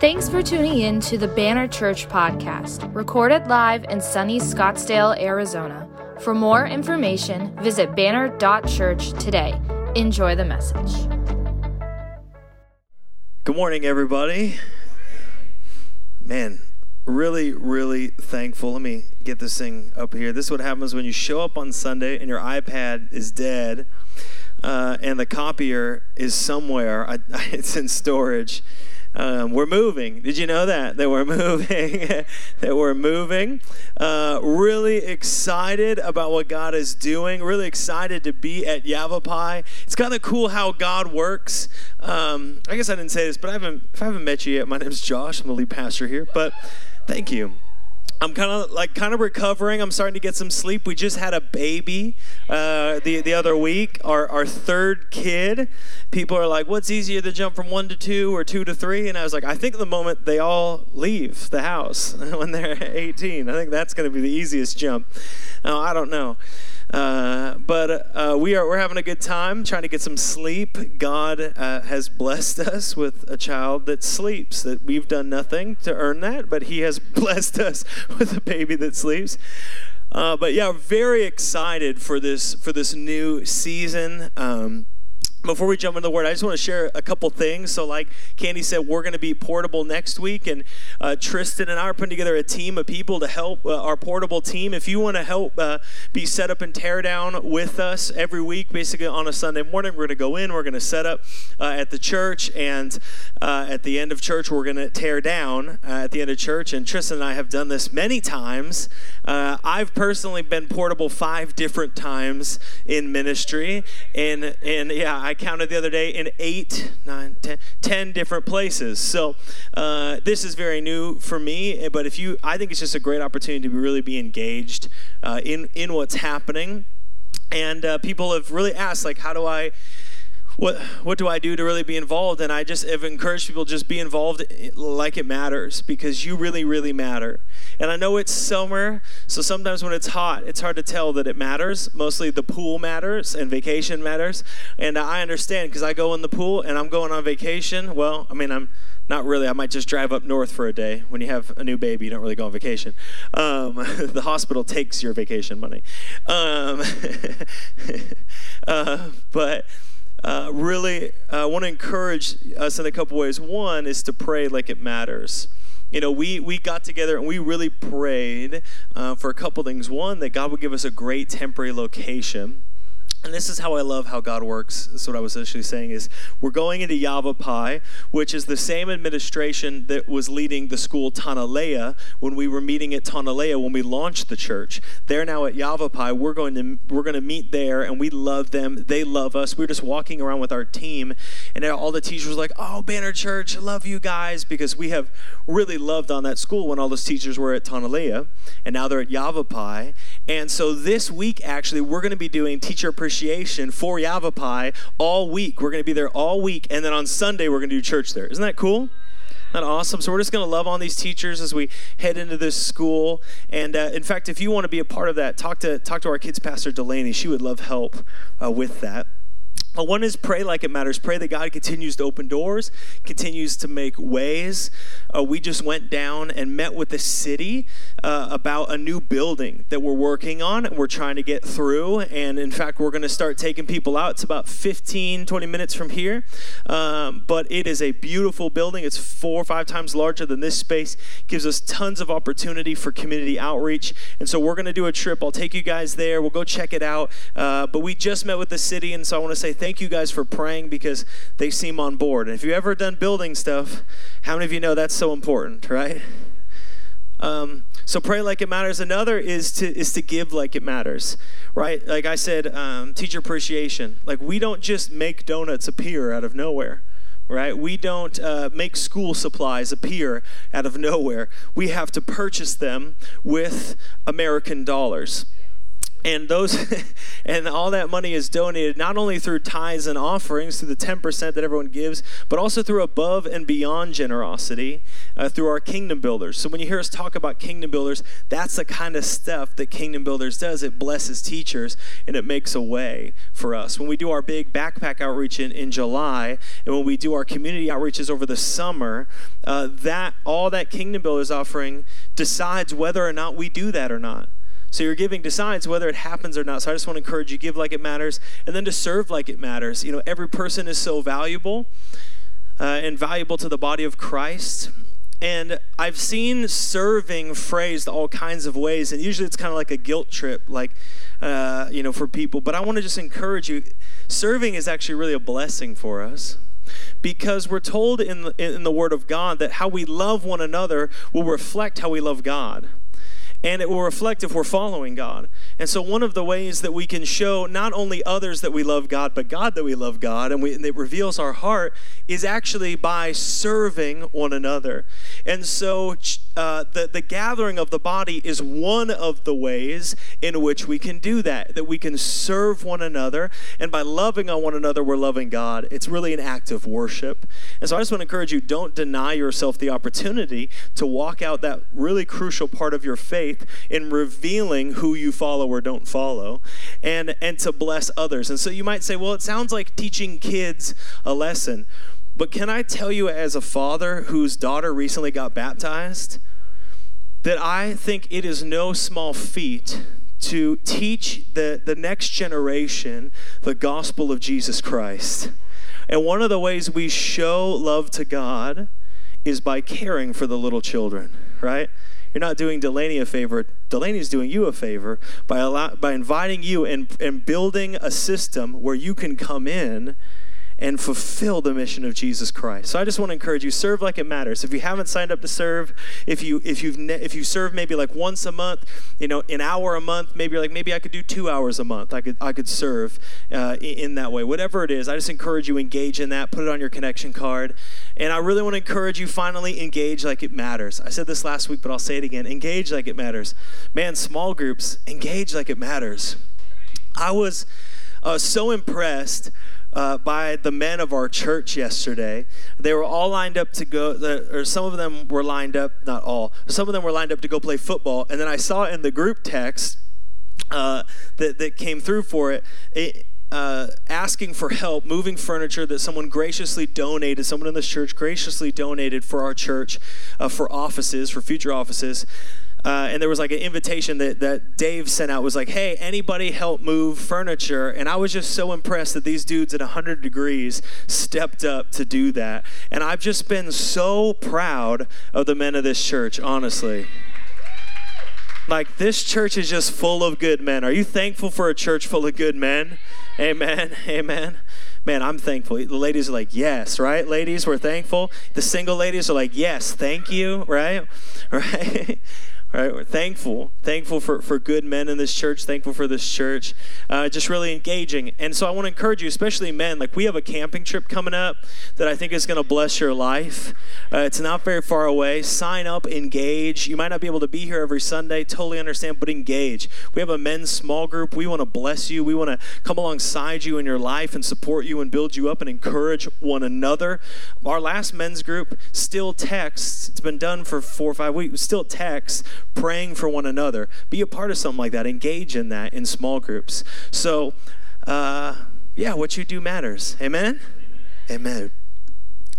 Thanks for tuning in to the Banner Church podcast, recorded live in sunny Scottsdale, Arizona. For more information, visit banner.church today. Enjoy the message. Good morning, everybody. Man, really, really thankful. Let me get this thing up here. This is what happens when you show up on Sunday and your iPad is dead uh, and the copier is somewhere, I, it's in storage um, we're moving. Did you know that? That we're moving. that we're moving. Uh, really excited about what God is doing. Really excited to be at Yavapai. It's kind of cool how God works. Um, I guess I didn't say this, but I haven't, if I haven't met you yet, my name is Josh. I'm the lead pastor here. But thank you. I'm kind of like kind of recovering. I'm starting to get some sleep. We just had a baby uh, the the other week, our our third kid. People are like, "What's easier to jump from one to two or two to three? And I was like, "I think the moment they all leave the house when they're 18, I think that's going to be the easiest jump." Oh, I don't know. Uh, but uh, we are we're having a good time trying to get some sleep. God uh, has blessed us with a child that sleeps. That we've done nothing to earn that, but He has blessed us with a baby that sleeps. Uh, but yeah, very excited for this for this new season. Um, before we jump into the word, I just want to share a couple things. So, like Candy said, we're going to be portable next week, and uh, Tristan and I are putting together a team of people to help uh, our portable team. If you want to help uh, be set up and tear down with us every week, basically on a Sunday morning, we're going to go in, we're going to set up uh, at the church, and uh, at the end of church, we're going to tear down uh, at the end of church. And Tristan and I have done this many times. I've personally been portable five different times in ministry, and and yeah. I counted the other day in eight, nine, ten, ten different places. So uh, this is very new for me. But if you, I think it's just a great opportunity to really be engaged uh, in in what's happening. And uh, people have really asked, like, how do I? What what do I do to really be involved? And I just have encouraged people just be involved like it matters because you really really matter. And I know it's summer, so sometimes when it's hot, it's hard to tell that it matters. Mostly the pool matters and vacation matters. And I understand because I go in the pool and I'm going on vacation. Well, I mean I'm not really. I might just drive up north for a day. When you have a new baby, you don't really go on vacation. Um, the hospital takes your vacation money. Um, uh, but uh, really I uh, want to encourage us in a couple ways. One is to pray like it matters. You know, we, we got together and we really prayed uh, for a couple things. One, that God would give us a great temporary location and this is how I love how God works. That's what I was actually saying is we're going into Yavapai, which is the same administration that was leading the school Tonalea when we were meeting at Tonalea when we launched the church. They're now at Yavapai. We're going to we're going to meet there, and we love them. They love us. We are just walking around with our team, and all the teachers were like, "Oh, Banner Church, love you guys," because we have really loved on that school when all those teachers were at Tonalea, and now they're at Yavapai. And so this week, actually, we're going to be doing teacher appreciation for Yavapai all week. We're going to be there all week. And then on Sunday, we're going to do church there. Isn't that cool? That awesome? So we're just going to love on these teachers as we head into this school. And uh, in fact, if you want to be a part of that, talk to talk to our kids pastor Delaney. She would love help uh, with that. One is pray like it matters. Pray that God continues to open doors, continues to make ways. Uh, we just went down and met with the city uh, about a new building that we're working on and we're trying to get through. And in fact, we're going to start taking people out. It's about 15, 20 minutes from here. Um, but it is a beautiful building. It's four or five times larger than this space, gives us tons of opportunity for community outreach. And so we're going to do a trip. I'll take you guys there. We'll go check it out. Uh, but we just met with the city. And so I want to say thank you guys for praying because they seem on board. And if you've ever done building stuff, how many of you know that's so important, right? Um, so pray like it matters. Another is to is to give like it matters, right? Like I said, um, teacher appreciation. Like we don't just make donuts appear out of nowhere, right? We don't uh, make school supplies appear out of nowhere. We have to purchase them with American dollars. And those and all that money is donated not only through tithes and offerings through the 10% that everyone gives but also through above and beyond generosity uh, through our kingdom builders. So when you hear us talk about kingdom builders that's the kind of stuff that kingdom builders does. It blesses teachers and it makes a way for us. When we do our big backpack outreach in, in july and when we do our community outreaches over the summer uh, that all that kingdom builders offering decides whether or not we do that or not so your giving decides whether it happens or not. So I just want to encourage you give like it matters and then to serve like it matters. You know, every person is so valuable uh, and valuable to the body of Christ. And I've seen serving phrased all kinds of ways, and usually it's kind of like a guilt trip, like, uh, you know, for people. But I want to just encourage you serving is actually really a blessing for us because we're told in the, in the Word of God that how we love one another will reflect how we love God and it will reflect if we're following God. And so, one of the ways that we can show not only others that we love God, but God that we love God, and, we, and it reveals our heart, is actually by serving one another. And so, uh, the, the gathering of the body is one of the ways in which we can do that, that we can serve one another. And by loving on one another, we're loving God. It's really an act of worship. And so I just want to encourage you don't deny yourself the opportunity to walk out that really crucial part of your faith in revealing who you follow or don't follow and, and to bless others. And so you might say, well, it sounds like teaching kids a lesson. But can I tell you, as a father whose daughter recently got baptized, that I think it is no small feat to teach the, the next generation the gospel of Jesus Christ. And one of the ways we show love to God is by caring for the little children, right? You're not doing Delaney a favor. Delaney's doing you a favor by, allow, by inviting you and, and building a system where you can come in and fulfill the mission of Jesus Christ. So I just want to encourage you serve like it matters. If you haven't signed up to serve, if you if you've ne- if you serve maybe like once a month, you know, an hour a month, maybe you're like maybe I could do 2 hours a month. I could I could serve uh, in, that way. Whatever it is, I just encourage you engage in that. Put it on your connection card. And I really want to encourage you finally engage like it matters. I said this last week, but I'll say it again. Engage like it matters. Man, small groups, engage like it matters. I was uh, so impressed uh, by the men of our church yesterday. They were all lined up to go, or some of them were lined up, not all, some of them were lined up to go play football. And then I saw in the group text uh, that, that came through for it, it uh, asking for help moving furniture that someone graciously donated, someone in this church graciously donated for our church, uh, for offices, for future offices. Uh, and there was like an invitation that, that Dave sent out was like, hey, anybody help move furniture? And I was just so impressed that these dudes at 100 degrees stepped up to do that. And I've just been so proud of the men of this church, honestly. Like, this church is just full of good men. Are you thankful for a church full of good men? Amen. Amen man, I'm thankful. The ladies are like, yes, right? Ladies, we're thankful. The single ladies are like, yes, thank you, right? Right? Right? We're thankful, thankful for, for good men in this church, thankful for this church, uh, just really engaging. And so I want to encourage you, especially men, like we have a camping trip coming up that I think is going to bless your life. Uh, it's not very far away. Sign up, engage. You might not be able to be here every Sunday, totally understand, but engage. We have a men's small group. We want to bless you. We want to come alongside you in your life and support you and build you up and encourage one another. Our last men's group still texts. It's been done for four or five weeks. Still texts praying for one another. Be a part of something like that. Engage in that in small groups. So, uh, yeah, what you do matters. Amen? Amen.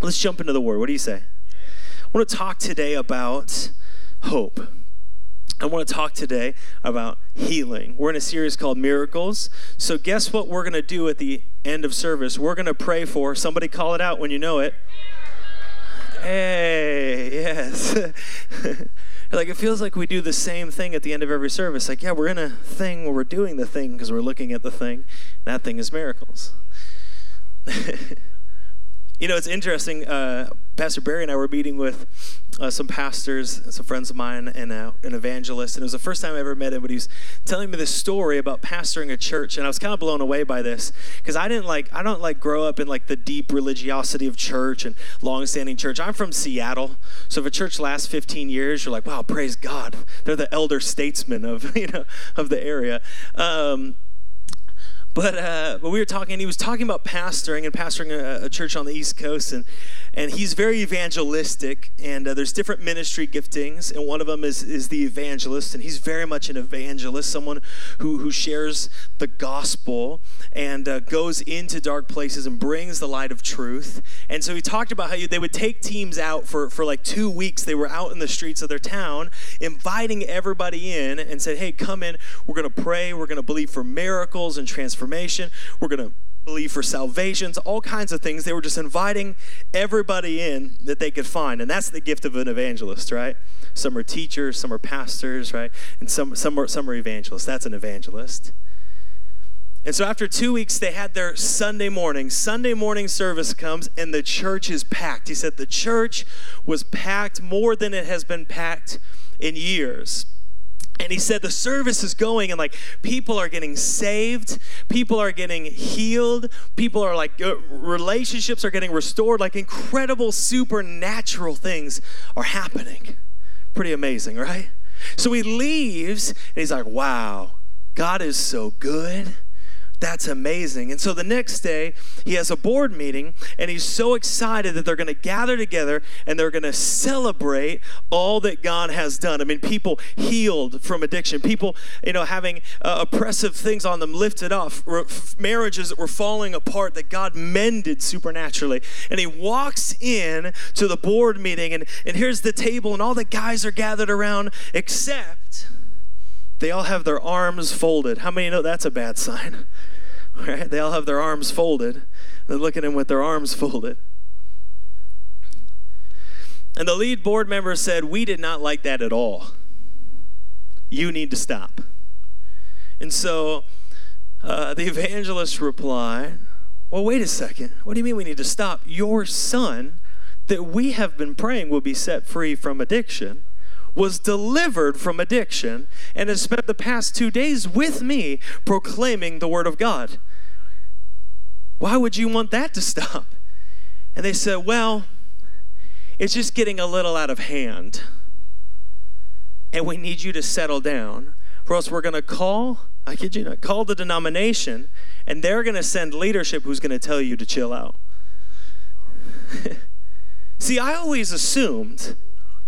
Let's jump into the word. What do you say? I want to talk today about hope. I want to talk today about healing. We're in a series called Miracles. So, guess what we're going to do at the end of service? We're going to pray for somebody, call it out when you know it. Hey, yes. like it feels like we do the same thing at the end of every service. Like, yeah, we're in a thing where we're doing the thing because we're looking at the thing. That thing is miracles. you know, it's interesting. Uh, Pastor Barry and I were meeting with uh, some pastors, some friends of mine, and uh, an evangelist. And it was the first time I ever met him, but he was telling me this story about pastoring a church, and I was kind of blown away by this because I didn't like I don't like grow up in like the deep religiosity of church and long-standing church. I'm from Seattle, so if a church lasts 15 years, you're like, wow, praise God, they're the elder statesmen of you know of the area. Um, but uh, but we were talking. and He was talking about pastoring and pastoring a, a church on the East Coast, and and he's very evangelistic. And uh, there's different ministry giftings, and one of them is is the evangelist, and he's very much an evangelist, someone who who shares the gospel and uh, goes into dark places and brings the light of truth. And so he talked about how you, they would take teams out for for like two weeks. They were out in the streets of their town, inviting everybody in, and said, "Hey, come in. We're going to pray. We're going to believe for miracles and transformation. We're going to." Believe for salvations, all kinds of things. They were just inviting everybody in that they could find. And that's the gift of an evangelist, right? Some are teachers, some are pastors, right? And some, some, are, some are evangelists. That's an evangelist. And so after two weeks, they had their Sunday morning. Sunday morning service comes, and the church is packed. He said the church was packed more than it has been packed in years. And he said the service is going and like people are getting saved, people are getting healed, people are like uh, relationships are getting restored, like incredible supernatural things are happening. Pretty amazing, right? So he leaves and he's like, wow, God is so good. That's amazing. And so the next day, he has a board meeting, and he's so excited that they're going to gather together and they're going to celebrate all that God has done. I mean, people healed from addiction, people, you know, having uh, oppressive things on them lifted off, marriages that were falling apart that God mended supernaturally. And he walks in to the board meeting, and, and here's the table, and all the guys are gathered around, except they all have their arms folded. How many know that's a bad sign? Right? They all have their arms folded. They're looking at him with their arms folded. And the lead board member said, We did not like that at all. You need to stop. And so uh, the evangelist replied, Well, wait a second. What do you mean we need to stop? Your son that we have been praying will be set free from addiction was delivered from addiction and has spent the past two days with me proclaiming the word of God. Why would you want that to stop? And they said, Well, it's just getting a little out of hand. And we need you to settle down, or else we're going to call, I kid you not, call the denomination, and they're going to send leadership who's going to tell you to chill out. See, I always assumed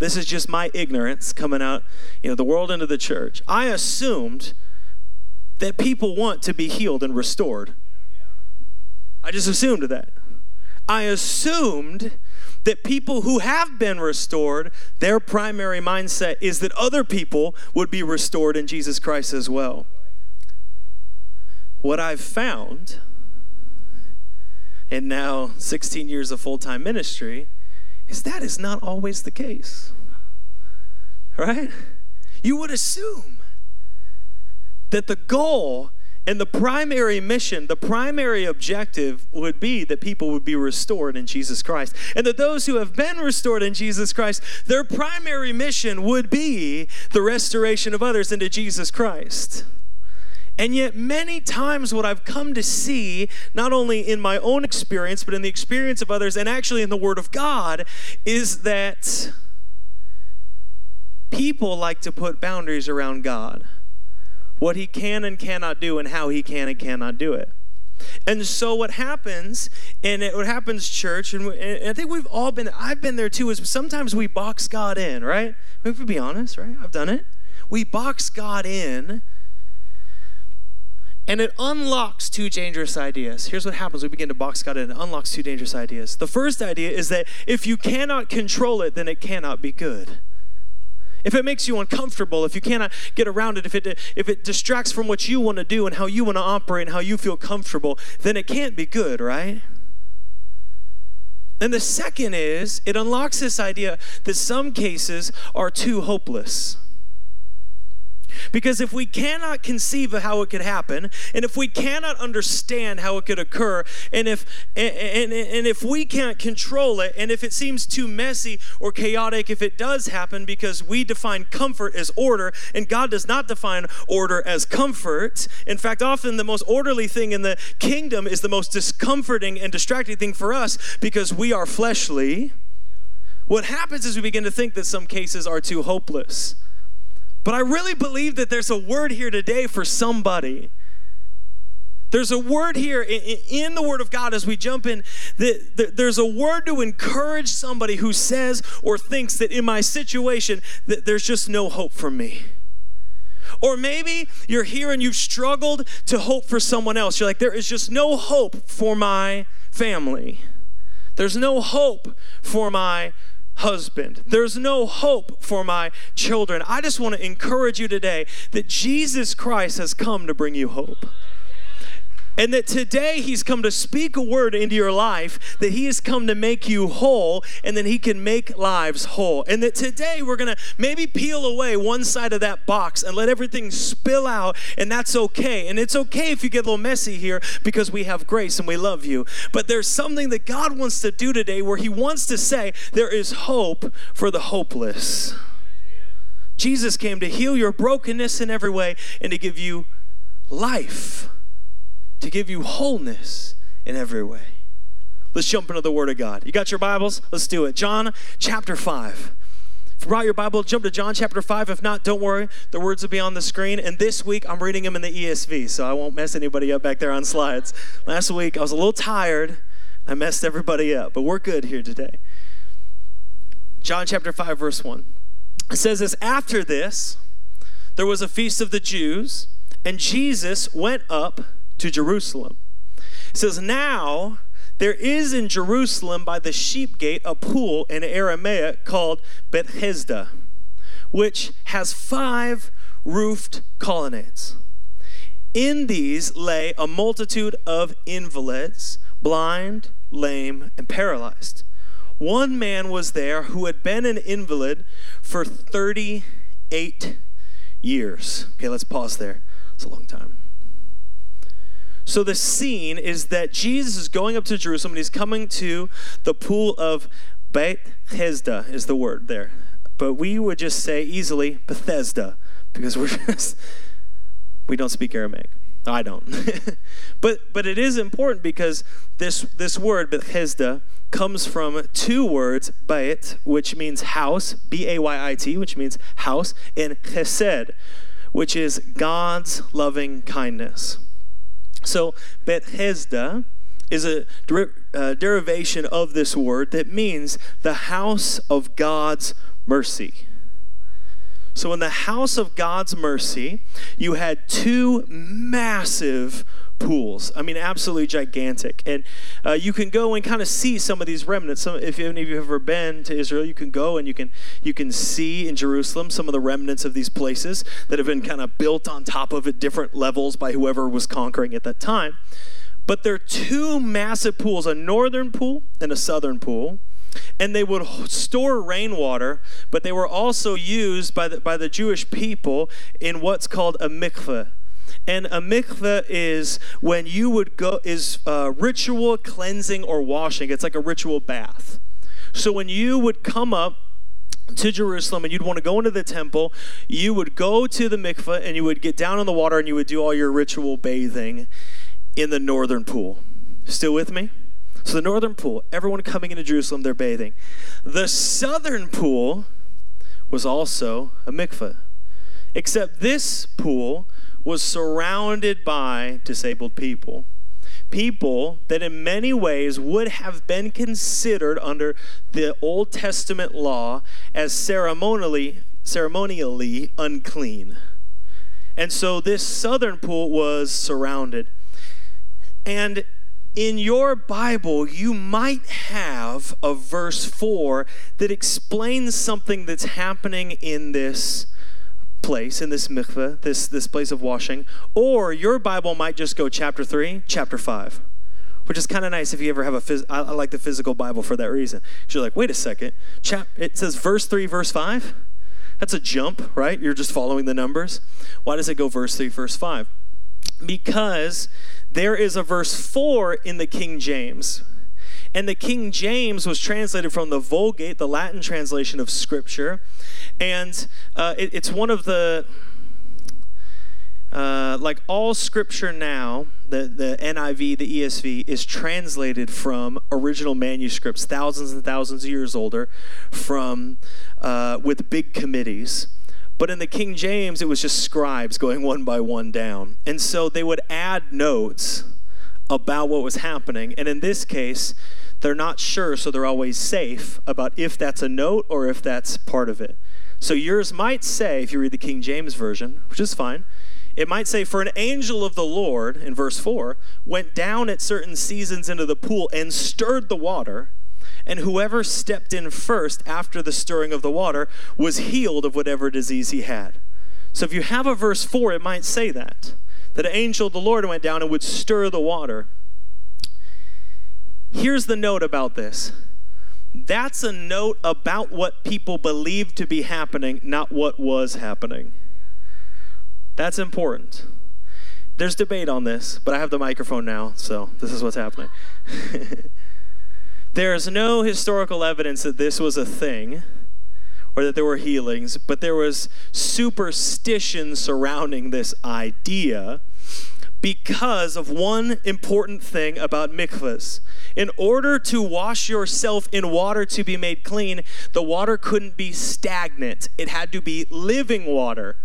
this is just my ignorance coming out, you know, the world into the church. I assumed that people want to be healed and restored. I just assumed that. I assumed that people who have been restored, their primary mindset is that other people would be restored in Jesus Christ as well. What I've found, and now 16 years of full time ministry, is that is not always the case. Right? You would assume that the goal and the primary mission, the primary objective would be that people would be restored in Jesus Christ. And that those who have been restored in Jesus Christ, their primary mission would be the restoration of others into Jesus Christ. And yet, many times, what I've come to see, not only in my own experience, but in the experience of others, and actually in the Word of God, is that people like to put boundaries around God what He can and cannot do, and how He can and cannot do it. And so what happens, and it, what happens, church, and, and, I think we've all been, I've been there too, is sometimes we box God in, right? If we be honest, right? I've done it. We box God in and it unlocks two dangerous ideas. Here's what happens we begin to box God in. It unlocks two dangerous ideas. The first idea is that if you cannot control it, then it cannot be good. If it makes you uncomfortable, if you cannot get around it, if it, if it distracts from what you want to do and how you want to operate and how you feel comfortable, then it can't be good, right? And the second is it unlocks this idea that some cases are too hopeless. Because if we cannot conceive of how it could happen, and if we cannot understand how it could occur, and if and, and, and if we can't control it, and if it seems too messy or chaotic if it does happen, because we define comfort as order, and God does not define order as comfort. In fact, often the most orderly thing in the kingdom is the most discomforting and distracting thing for us because we are fleshly. What happens is we begin to think that some cases are too hopeless. But I really believe that there's a word here today for somebody. There's a word here in the Word of God as we jump in. That there's a word to encourage somebody who says or thinks that in my situation that there's just no hope for me. Or maybe you're here and you've struggled to hope for someone else. You're like, there is just no hope for my family. There's no hope for my husband. There's no hope for my children. I just want to encourage you today that Jesus Christ has come to bring you hope. And that today he's come to speak a word into your life, that he has come to make you whole, and then he can make lives whole. And that today we're gonna maybe peel away one side of that box and let everything spill out, and that's okay. And it's okay if you get a little messy here because we have grace and we love you. But there's something that God wants to do today where he wants to say there is hope for the hopeless. Jesus came to heal your brokenness in every way and to give you life to give you wholeness in every way. Let's jump into the Word of God. You got your Bibles? Let's do it. John chapter 5. If you brought your Bible, jump to John chapter 5. If not, don't worry. The words will be on the screen. And this week, I'm reading them in the ESV, so I won't mess anybody up back there on slides. Last week, I was a little tired. I messed everybody up, but we're good here today. John chapter 5, verse 1. It says this After this, there was a feast of the Jews, and Jesus went up to Jerusalem. It says, Now there is in Jerusalem by the sheep gate a pool in Aramaic called Bethesda, which has five roofed colonnades. In these lay a multitude of invalids, blind, lame, and paralyzed. One man was there who had been an invalid for 38 years. Okay, let's pause there. It's a long time. So the scene is that Jesus is going up to Jerusalem and he's coming to the pool of Bethesda is the word there. But we would just say easily Bethesda because we're just we don't speak Aramaic. I don't. but but it is important because this this word Bethesda comes from two words, Beit, which means house, B A Y I T, which means house, and Chesed, which is God's loving kindness. So, Bethesda is a uh, derivation of this word that means the house of God's mercy. So, in the house of God's mercy, you had two massive pools. I mean, absolutely gigantic. And uh, you can go and kind of see some of these remnants. Some, if any of you have ever been to Israel, you can go and you can you can see in Jerusalem some of the remnants of these places that have been kind of built on top of at different levels by whoever was conquering at that time. But there are two massive pools: a northern pool and a southern pool and they would store rainwater, but they were also used by the, by the Jewish people in what's called a mikveh. And a mikveh is when you would go, is uh, ritual cleansing or washing. It's like a ritual bath. So when you would come up to Jerusalem and you'd want to go into the temple, you would go to the mikveh and you would get down in the water and you would do all your ritual bathing in the northern pool. Still with me? So the northern pool, everyone coming into Jerusalem, they're bathing. The southern pool was also a mikveh. Except this pool was surrounded by disabled people. People that, in many ways, would have been considered under the Old Testament law as ceremonially, ceremonially unclean. And so this southern pool was surrounded. And in your Bible, you might have a verse 4 that explains something that's happening in this place in this mikveh, this, this place of washing, or your Bible might just go chapter 3, chapter 5, which is kind of nice if you ever have a phys- I, I like the physical Bible for that reason. You're like, wait a second, chap- it says verse 3, verse 5? That's a jump, right? You're just following the numbers. Why does it go verse 3, verse 5? Because there is a verse 4 in the King James. And the King James was translated from the Vulgate, the Latin translation of Scripture. And uh, it, it's one of the, uh, like all Scripture now, the, the NIV, the ESV, is translated from original manuscripts, thousands and thousands of years older, from uh, with big committees. But in the King James, it was just scribes going one by one down. And so they would add notes about what was happening. And in this case, they're not sure, so they're always safe about if that's a note or if that's part of it. So yours might say, if you read the King James Version, which is fine, it might say, For an angel of the Lord, in verse 4, went down at certain seasons into the pool and stirred the water and whoever stepped in first after the stirring of the water was healed of whatever disease he had. So if you have a verse 4, it might say that. That an angel of the Lord went down and would stir the water. Here's the note about this that's a note about what people believed to be happening, not what was happening. That's important. There's debate on this, but I have the microphone now, so this is what's happening. There is no historical evidence that this was a thing or that there were healings, but there was superstition surrounding this idea because of one important thing about mikvahs. In order to wash yourself in water to be made clean, the water couldn't be stagnant. It had to be living water.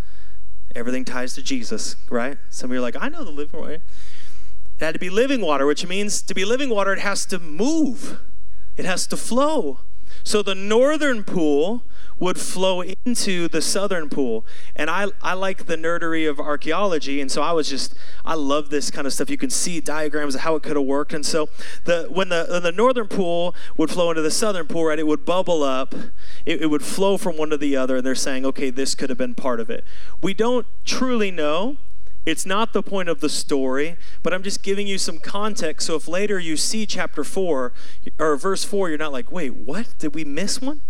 Everything ties to Jesus, right? Some of you are like, I know the living water. It had to be living water, which means to be living water, it has to move it has to flow. So the northern pool would flow into the southern pool. And I, I like the nerdery of archaeology. And so I was just, I love this kind of stuff. You can see diagrams of how it could have worked. And so the, when, the, when the northern pool would flow into the southern pool, right, it would bubble up. It, it would flow from one to the other. And they're saying, okay, this could have been part of it. We don't truly know it's not the point of the story, but I'm just giving you some context. So if later you see chapter 4 or verse 4, you're not like, wait, what? Did we miss one?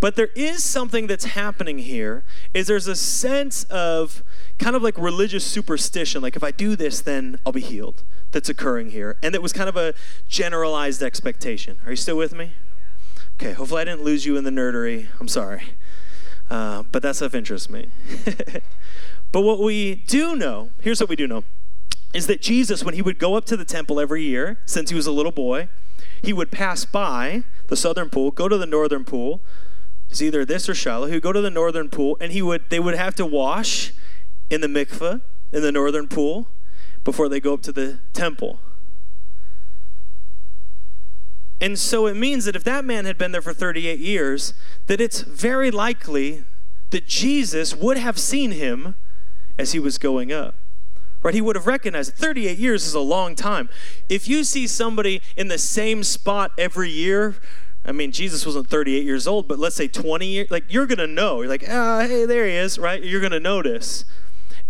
But there is something that's happening here is there's a sense of kind of like religious superstition like if I do this then I'll be healed that's occurring here and it was kind of a generalized expectation. Are you still with me? Okay, hopefully I didn't lose you in the nerdery. I'm sorry. Uh, but that stuff interests me. But what we do know, here's what we do know, is that Jesus, when he would go up to the temple every year, since he was a little boy, he would pass by the southern pool, go to the northern pool. It's either this or Shiloh. He would go to the northern pool, and he would they would have to wash in the mikveh in the northern pool before they go up to the temple. And so it means that if that man had been there for 38 years, that it's very likely that Jesus would have seen him as he was going up. Right? He would have recognized 38 years is a long time. If you see somebody in the same spot every year, I mean, Jesus wasn't 38 years old, but let's say 20 years, like you're going to know. You're like, ah, hey, there he is, right? You're going to notice.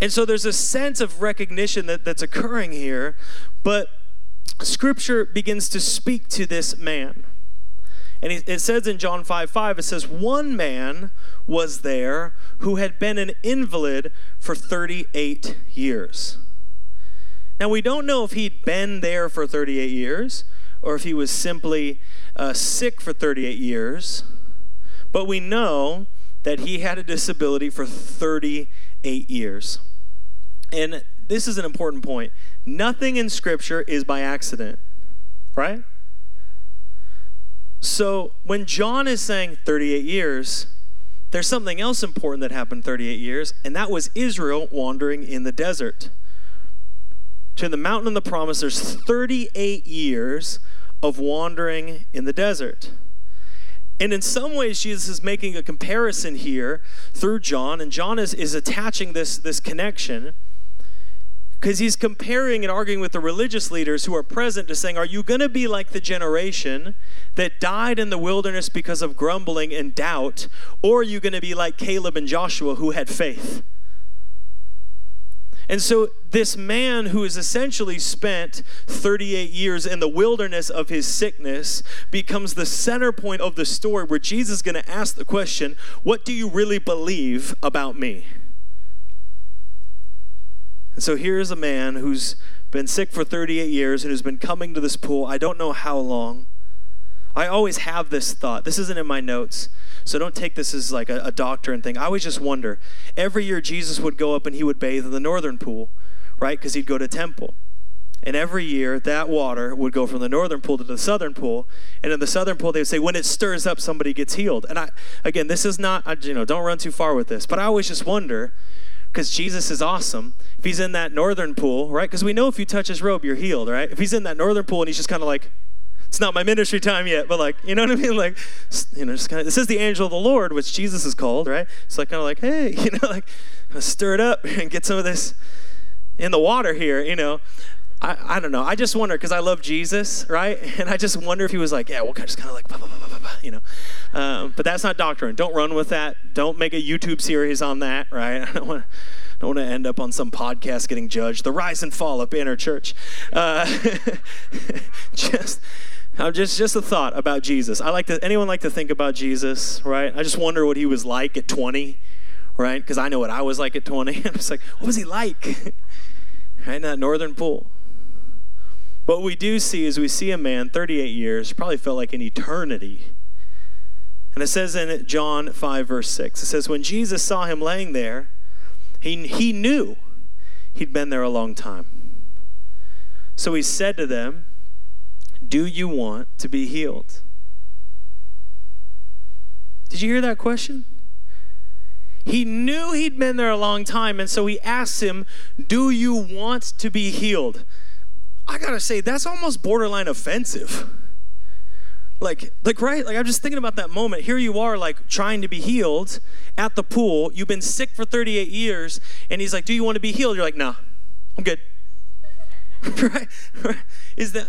And so there's a sense of recognition that, that's occurring here, but scripture begins to speak to this man. And it says in John 5 5, it says, One man was there who had been an invalid for 38 years. Now, we don't know if he'd been there for 38 years or if he was simply uh, sick for 38 years, but we know that he had a disability for 38 years. And this is an important point. Nothing in Scripture is by accident, right? So when John is saying 38 years, there's something else important that happened 38 years, and that was Israel wandering in the desert. To the mountain of the promise, there's 38 years of wandering in the desert. And in some ways, Jesus is making a comparison here through John, and John is, is attaching this, this connection because he's comparing and arguing with the religious leaders who are present to saying, Are you going to be like the generation that died in the wilderness because of grumbling and doubt? Or are you going to be like Caleb and Joshua who had faith? And so, this man who has essentially spent 38 years in the wilderness of his sickness becomes the center point of the story where Jesus is going to ask the question, What do you really believe about me? And so, here's a man who's been sick for 38 years and who's been coming to this pool. I don't know how long. I always have this thought. This isn't in my notes. So don't take this as like a, a doctrine thing. I always just wonder. Every year Jesus would go up and he would bathe in the northern pool, right? Because he'd go to temple. And every year that water would go from the northern pool to the southern pool. And in the southern pool, they would say, when it stirs up, somebody gets healed. And I, again, this is not, you know, don't run too far with this. But I always just wonder, because Jesus is awesome, if he's in that northern pool, right? Because we know if you touch his robe, you're healed, right? If he's in that northern pool and he's just kind of like, it's not my ministry time yet, but like, you know what I mean? Like, you know, just kind of, this is the angel of the Lord, which Jesus is called, right? It's like kind of like, hey, you know, like, stir it up and get some of this in the water here, you know. I, I don't know. I just wonder because I love Jesus, right? And I just wonder if he was like, yeah, well, just kind of like, bah, bah, bah, you know. Um, but that's not doctrine. Don't run with that. Don't make a YouTube series on that, right? I don't want to end up on some podcast getting judged. The rise and fall of Banner Church. Uh, just now, just just a thought about Jesus. I like to. Anyone like to think about Jesus, right? I just wonder what he was like at 20, right? Because I know what I was like at 20. I'm just like, what was he like, right? In that northern pool. What we do see is we see a man, 38 years, probably felt like an eternity. And it says in John 5, verse 6, it says, When Jesus saw him laying there, he, he knew he'd been there a long time. So he said to them, do you want to be healed? Did you hear that question? He knew he'd been there a long time, and so he asked him, Do you want to be healed? I gotta say, that's almost borderline offensive. Like, like, right? Like, I'm just thinking about that moment. Here you are, like, trying to be healed at the pool. You've been sick for 38 years, and he's like, Do you want to be healed? You're like, Nah, I'm good. right? Is that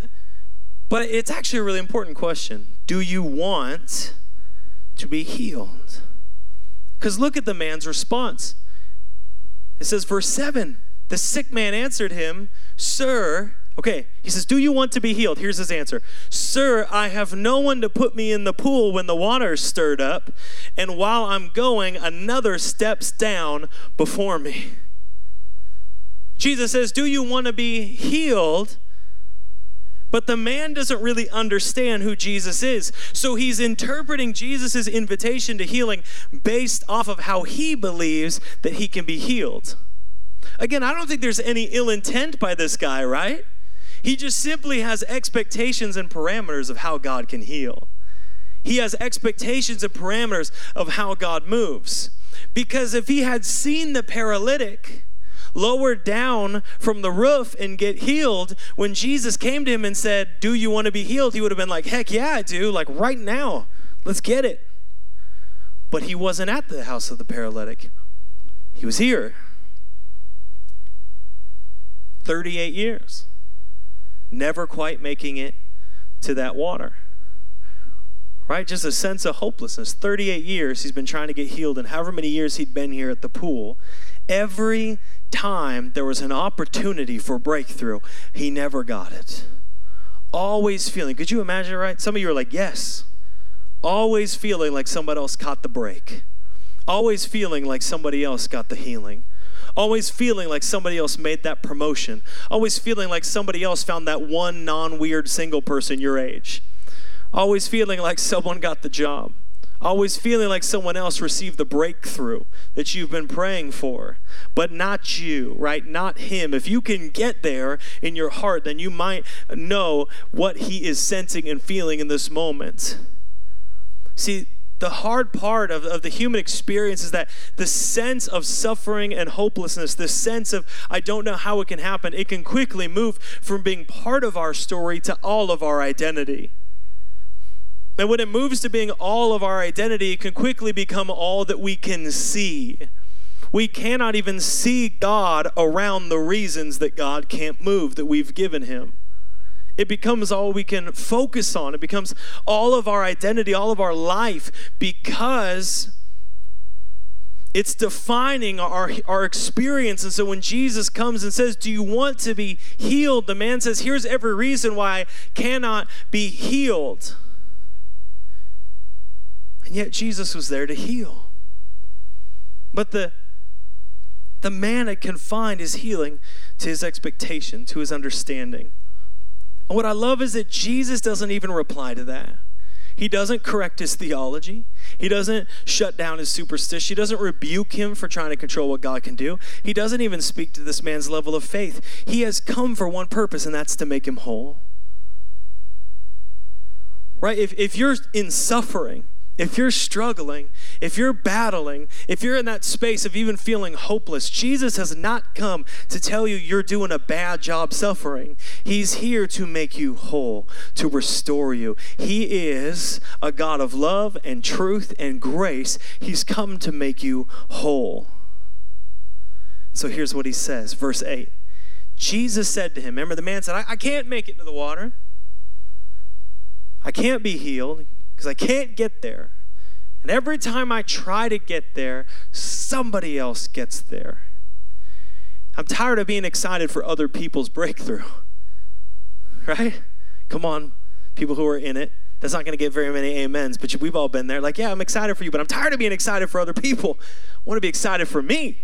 but it's actually a really important question. Do you want to be healed? Because look at the man's response. It says, verse 7 the sick man answered him, Sir, okay, he says, Do you want to be healed? Here's his answer Sir, I have no one to put me in the pool when the water is stirred up, and while I'm going, another steps down before me. Jesus says, Do you want to be healed? But the man doesn't really understand who Jesus is. So he's interpreting Jesus' invitation to healing based off of how he believes that he can be healed. Again, I don't think there's any ill intent by this guy, right? He just simply has expectations and parameters of how God can heal. He has expectations and parameters of how God moves. Because if he had seen the paralytic, lowered down from the roof and get healed, when Jesus came to him and said, Do you want to be healed? He would have been like, Heck yeah, I do. Like right now. Let's get it. But he wasn't at the house of the paralytic, he was here. 38 years, never quite making it to that water right? Just a sense of hopelessness. 38 years he's been trying to get healed, and however many years he'd been here at the pool, every time there was an opportunity for breakthrough, he never got it. Always feeling, could you imagine, right? Some of you are like, yes. Always feeling like somebody else caught the break. Always feeling like somebody else got the healing. Always feeling like somebody else made that promotion. Always feeling like somebody else found that one non weird single person your age. Always feeling like someone got the job always feeling like someone else received the breakthrough that you've been praying for, but not you, right? Not him. If you can get there in your heart, then you might know what he is sensing and feeling in this moment. See, the hard part of, of the human experience is that the sense of suffering and hopelessness, the sense of I don't know how it can happen, it can quickly move from being part of our story to all of our identity. And when it moves to being all of our identity, it can quickly become all that we can see. We cannot even see God around the reasons that God can't move that we've given him. It becomes all we can focus on. It becomes all of our identity, all of our life, because It's defining our, our experience. And so when Jesus comes and says, Do you want to be healed? The man says, Here's every reason why I cannot be healed. And yet Jesus was there to heal. But the, the man had confined his healing to his expectation, to his understanding. And what I love is that Jesus doesn't even reply to that. He doesn't correct his theology. He doesn't shut down his superstition. He doesn't rebuke him for trying to control what God can do. He doesn't even speak to this man's level of faith. He has come for one purpose, and that's to make him whole. Right? If, if you're in suffering, if you're struggling, if you're battling, if you're in that space of even feeling hopeless, Jesus has not come to tell you you're doing a bad job suffering. He's here to make you whole, to restore you. He is a God of love and truth and grace. He's come to make you whole. So here's what he says, verse 8. Jesus said to him, Remember, the man said, I, I can't make it to the water. I can't be healed because I can't get there. And every time I try to get there, somebody else gets there. I'm tired of being excited for other people's breakthrough. Right? Come on, people who are in it. That's not going to get very many amens, but we've all been there. Like, yeah, I'm excited for you, but I'm tired of being excited for other people. I want to be excited for me.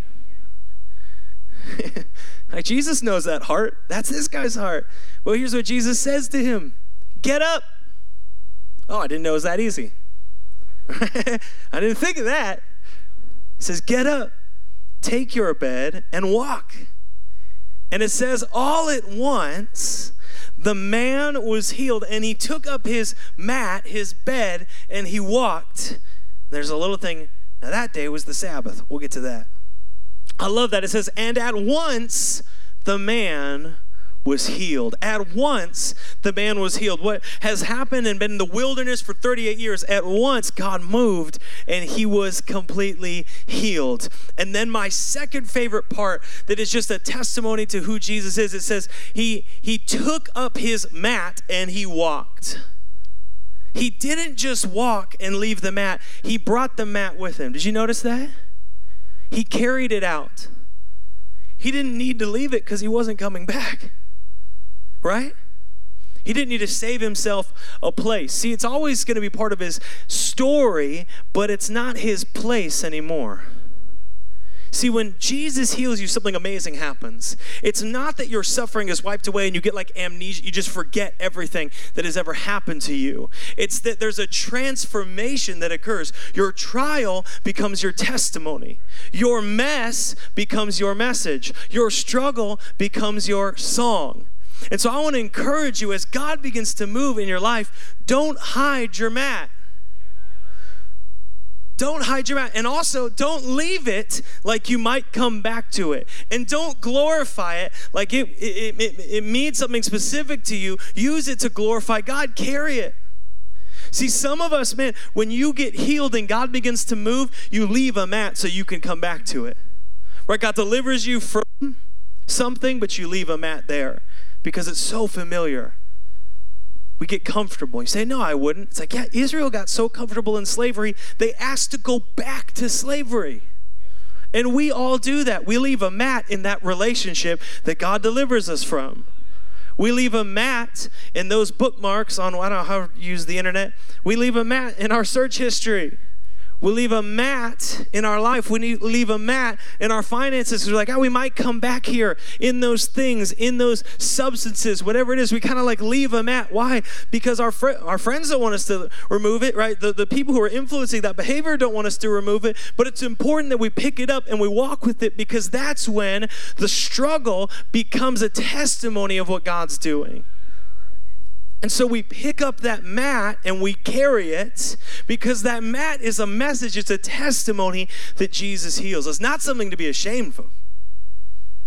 like, Jesus knows that heart. That's this guy's heart. Well, here's what Jesus says to him Get up. Oh, I didn't know it was that easy. I didn't think of that. It says, Get up, take your bed, and walk. And it says, All at once, the man was healed, and he took up his mat, his bed, and he walked. There's a little thing. Now, that day was the Sabbath. We'll get to that. I love that. It says, And at once, the man was healed. At once, the man was healed. What has happened and been in the wilderness for 38 years, at once, God moved and he was completely healed. And then, my second favorite part that is just a testimony to who Jesus is it says, He, he took up his mat and he walked. He didn't just walk and leave the mat, he brought the mat with him. Did you notice that? He carried it out. He didn't need to leave it because he wasn't coming back right? He didn't need to save himself a place. See, it's always going to be part of his story, but it's not his place anymore. See, when Jesus heals you, something amazing happens. It's not that your suffering is wiped away and you get like amnesia, you just forget everything that has ever happened to you. It's that there's a transformation that occurs. Your trial becomes your testimony, your mess becomes your message, your struggle becomes your song. And so I want to encourage you as God begins to move in your life, don't hide your mat. Don't hide your mat. And also, don't leave it like you might come back to it. And don't glorify it like it, it, it, it means something specific to you. Use it to glorify God. Carry it. See, some of us, man, when you get healed and God begins to move, you leave a mat so you can come back to it. Right? God delivers you from something, but you leave a mat there because it's so familiar. We get comfortable. You say, No, I wouldn't. It's like, yeah, Israel got so comfortable in slavery, they asked to go back to slavery. And we all do that. We leave a mat in that relationship that God delivers us from. We leave a mat in those bookmarks on, I don't know how to use the internet. We leave a mat in our search history. We leave a mat in our life. We leave a mat in our finances. We're like, oh, we might come back here in those things, in those substances, whatever it is. We kind of like leave a mat. Why? Because our fr- our friends don't want us to remove it, right? The, the people who are influencing that behavior don't want us to remove it. But it's important that we pick it up and we walk with it because that's when the struggle becomes a testimony of what God's doing. And so we pick up that mat and we carry it because that mat is a message, it's a testimony that Jesus heals. It's not something to be ashamed of,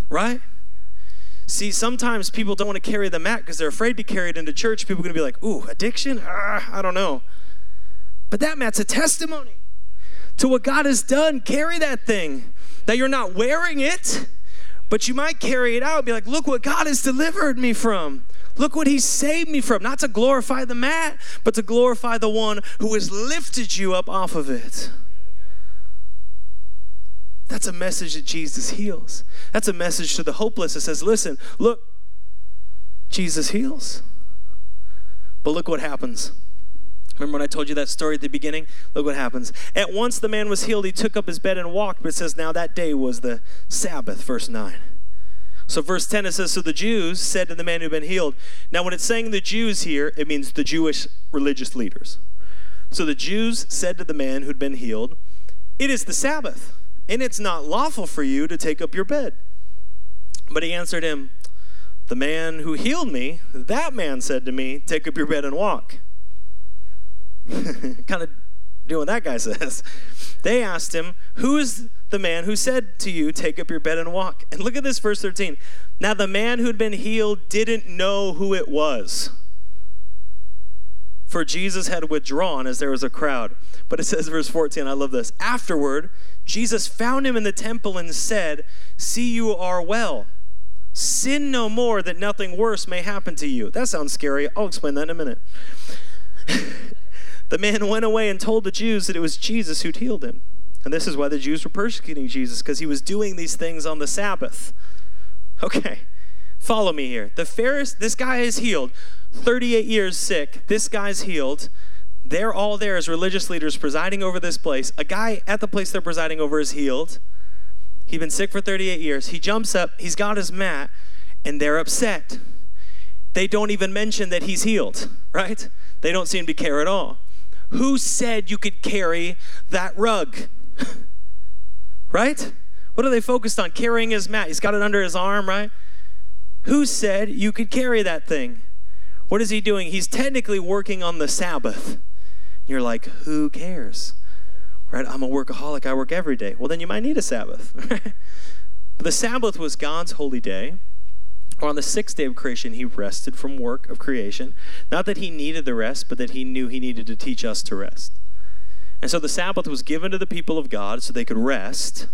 right? See, sometimes people don't want to carry the mat because they're afraid to carry it into church. People are going to be like, ooh, addiction? Ah, I don't know. But that mat's a testimony to what God has done. Carry that thing. That you're not wearing it, but you might carry it out and be like, look what God has delivered me from. Look what he saved me from. Not to glorify the mat, but to glorify the one who has lifted you up off of it. That's a message that Jesus heals. That's a message to the hopeless that says, listen, look, Jesus heals. But look what happens. Remember when I told you that story at the beginning? Look what happens. At once the man was healed. He took up his bed and walked, but it says, now that day was the Sabbath, verse 9. So, verse 10, it says, So the Jews said to the man who'd been healed. Now, when it's saying the Jews here, it means the Jewish religious leaders. So the Jews said to the man who'd been healed, It is the Sabbath, and it's not lawful for you to take up your bed. But he answered him, The man who healed me, that man said to me, Take up your bed and walk. kind of doing what that guy says. They asked him, Who is the man who said to you, Take up your bed and walk? And look at this, verse 13. Now the man who'd been healed didn't know who it was. For Jesus had withdrawn as there was a crowd. But it says, verse 14, I love this. Afterward, Jesus found him in the temple and said, See, you are well. Sin no more, that nothing worse may happen to you. That sounds scary. I'll explain that in a minute. the man went away and told the Jews that it was Jesus who'd healed him. And this is why the Jews were persecuting Jesus, because he was doing these things on the Sabbath. Okay, follow me here. The Pharisee, this guy is healed, 38 years sick. This guy's healed. They're all there as religious leaders presiding over this place. A guy at the place they're presiding over is healed. He'd been sick for 38 years. He jumps up, he's got his mat, and they're upset. They don't even mention that he's healed, right? They don't seem to care at all. Who said you could carry that rug? right? What are they focused on? Carrying his mat. He's got it under his arm, right? Who said you could carry that thing? What is he doing? He's technically working on the Sabbath. You're like, who cares? Right? I'm a workaholic. I work every day. Well, then you might need a Sabbath. the Sabbath was God's holy day. On the sixth day of creation, he rested from work of creation. Not that he needed the rest, but that he knew he needed to teach us to rest. And so the Sabbath was given to the people of God so they could rest,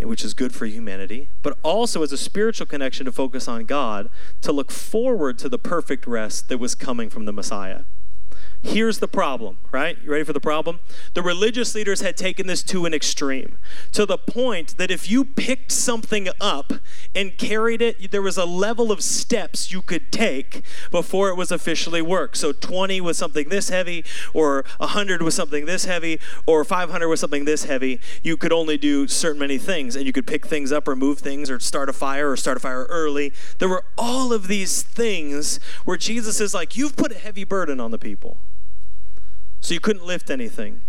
which is good for humanity, but also as a spiritual connection to focus on God, to look forward to the perfect rest that was coming from the Messiah. Here's the problem, right? You ready for the problem? The religious leaders had taken this to an extreme, to the point that if you picked something up and carried it, there was a level of steps you could take before it was officially work. So 20 was something this heavy, or 100 was something this heavy, or 500 was something this heavy. You could only do certain many things, and you could pick things up or move things or start a fire or start a fire early. There were all of these things where Jesus is like, You've put a heavy burden on the people so you couldn't lift anything.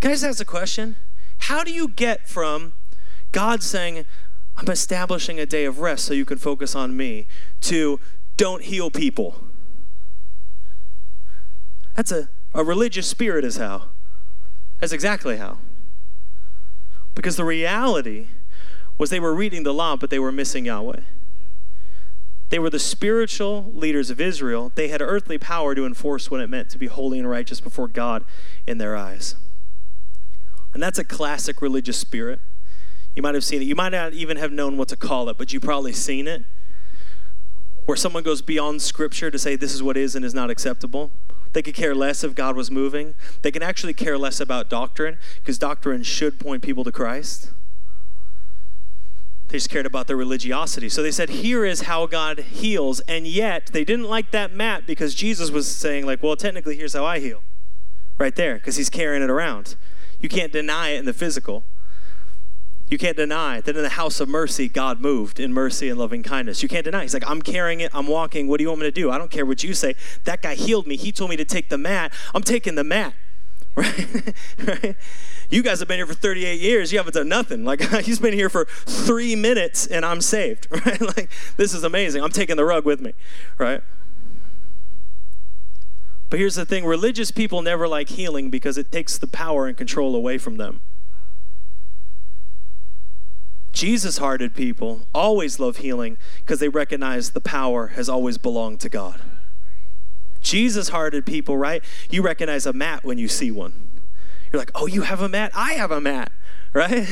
Can I just ask a question? How do you get from God saying, I'm establishing a day of rest so you can focus on me, to don't heal people? That's a, a religious spirit, is how. That's exactly how. Because the reality was they were reading the law, but they were missing Yahweh. They were the spiritual leaders of Israel. They had earthly power to enforce what it meant to be holy and righteous before God in their eyes. And that's a classic religious spirit. You might have seen it. You might not even have known what to call it, but you've probably seen it. Where someone goes beyond scripture to say this is what is and is not acceptable. They could care less if God was moving. They can actually care less about doctrine because doctrine should point people to Christ. They just cared about their religiosity. So they said, here is how God heals. And yet they didn't like that mat because Jesus was saying, like, well, technically, here's how I heal. Right there, because he's carrying it around. You can't deny it in the physical. You can't deny that in the house of mercy, God moved in mercy and loving kindness. You can't deny. He's like, I'm carrying it. I'm walking. What do you want me to do? I don't care what you say. That guy healed me. He told me to take the mat. I'm taking the mat. Right? right? You guys have been here for 38 years. You haven't done nothing. Like, he's been here for three minutes and I'm saved. Right? Like, this is amazing. I'm taking the rug with me. Right? But here's the thing religious people never like healing because it takes the power and control away from them. Jesus hearted people always love healing because they recognize the power has always belonged to God. Jesus hearted people, right? You recognize a mat when you see one. You're like, oh, you have a mat? I have a mat, right?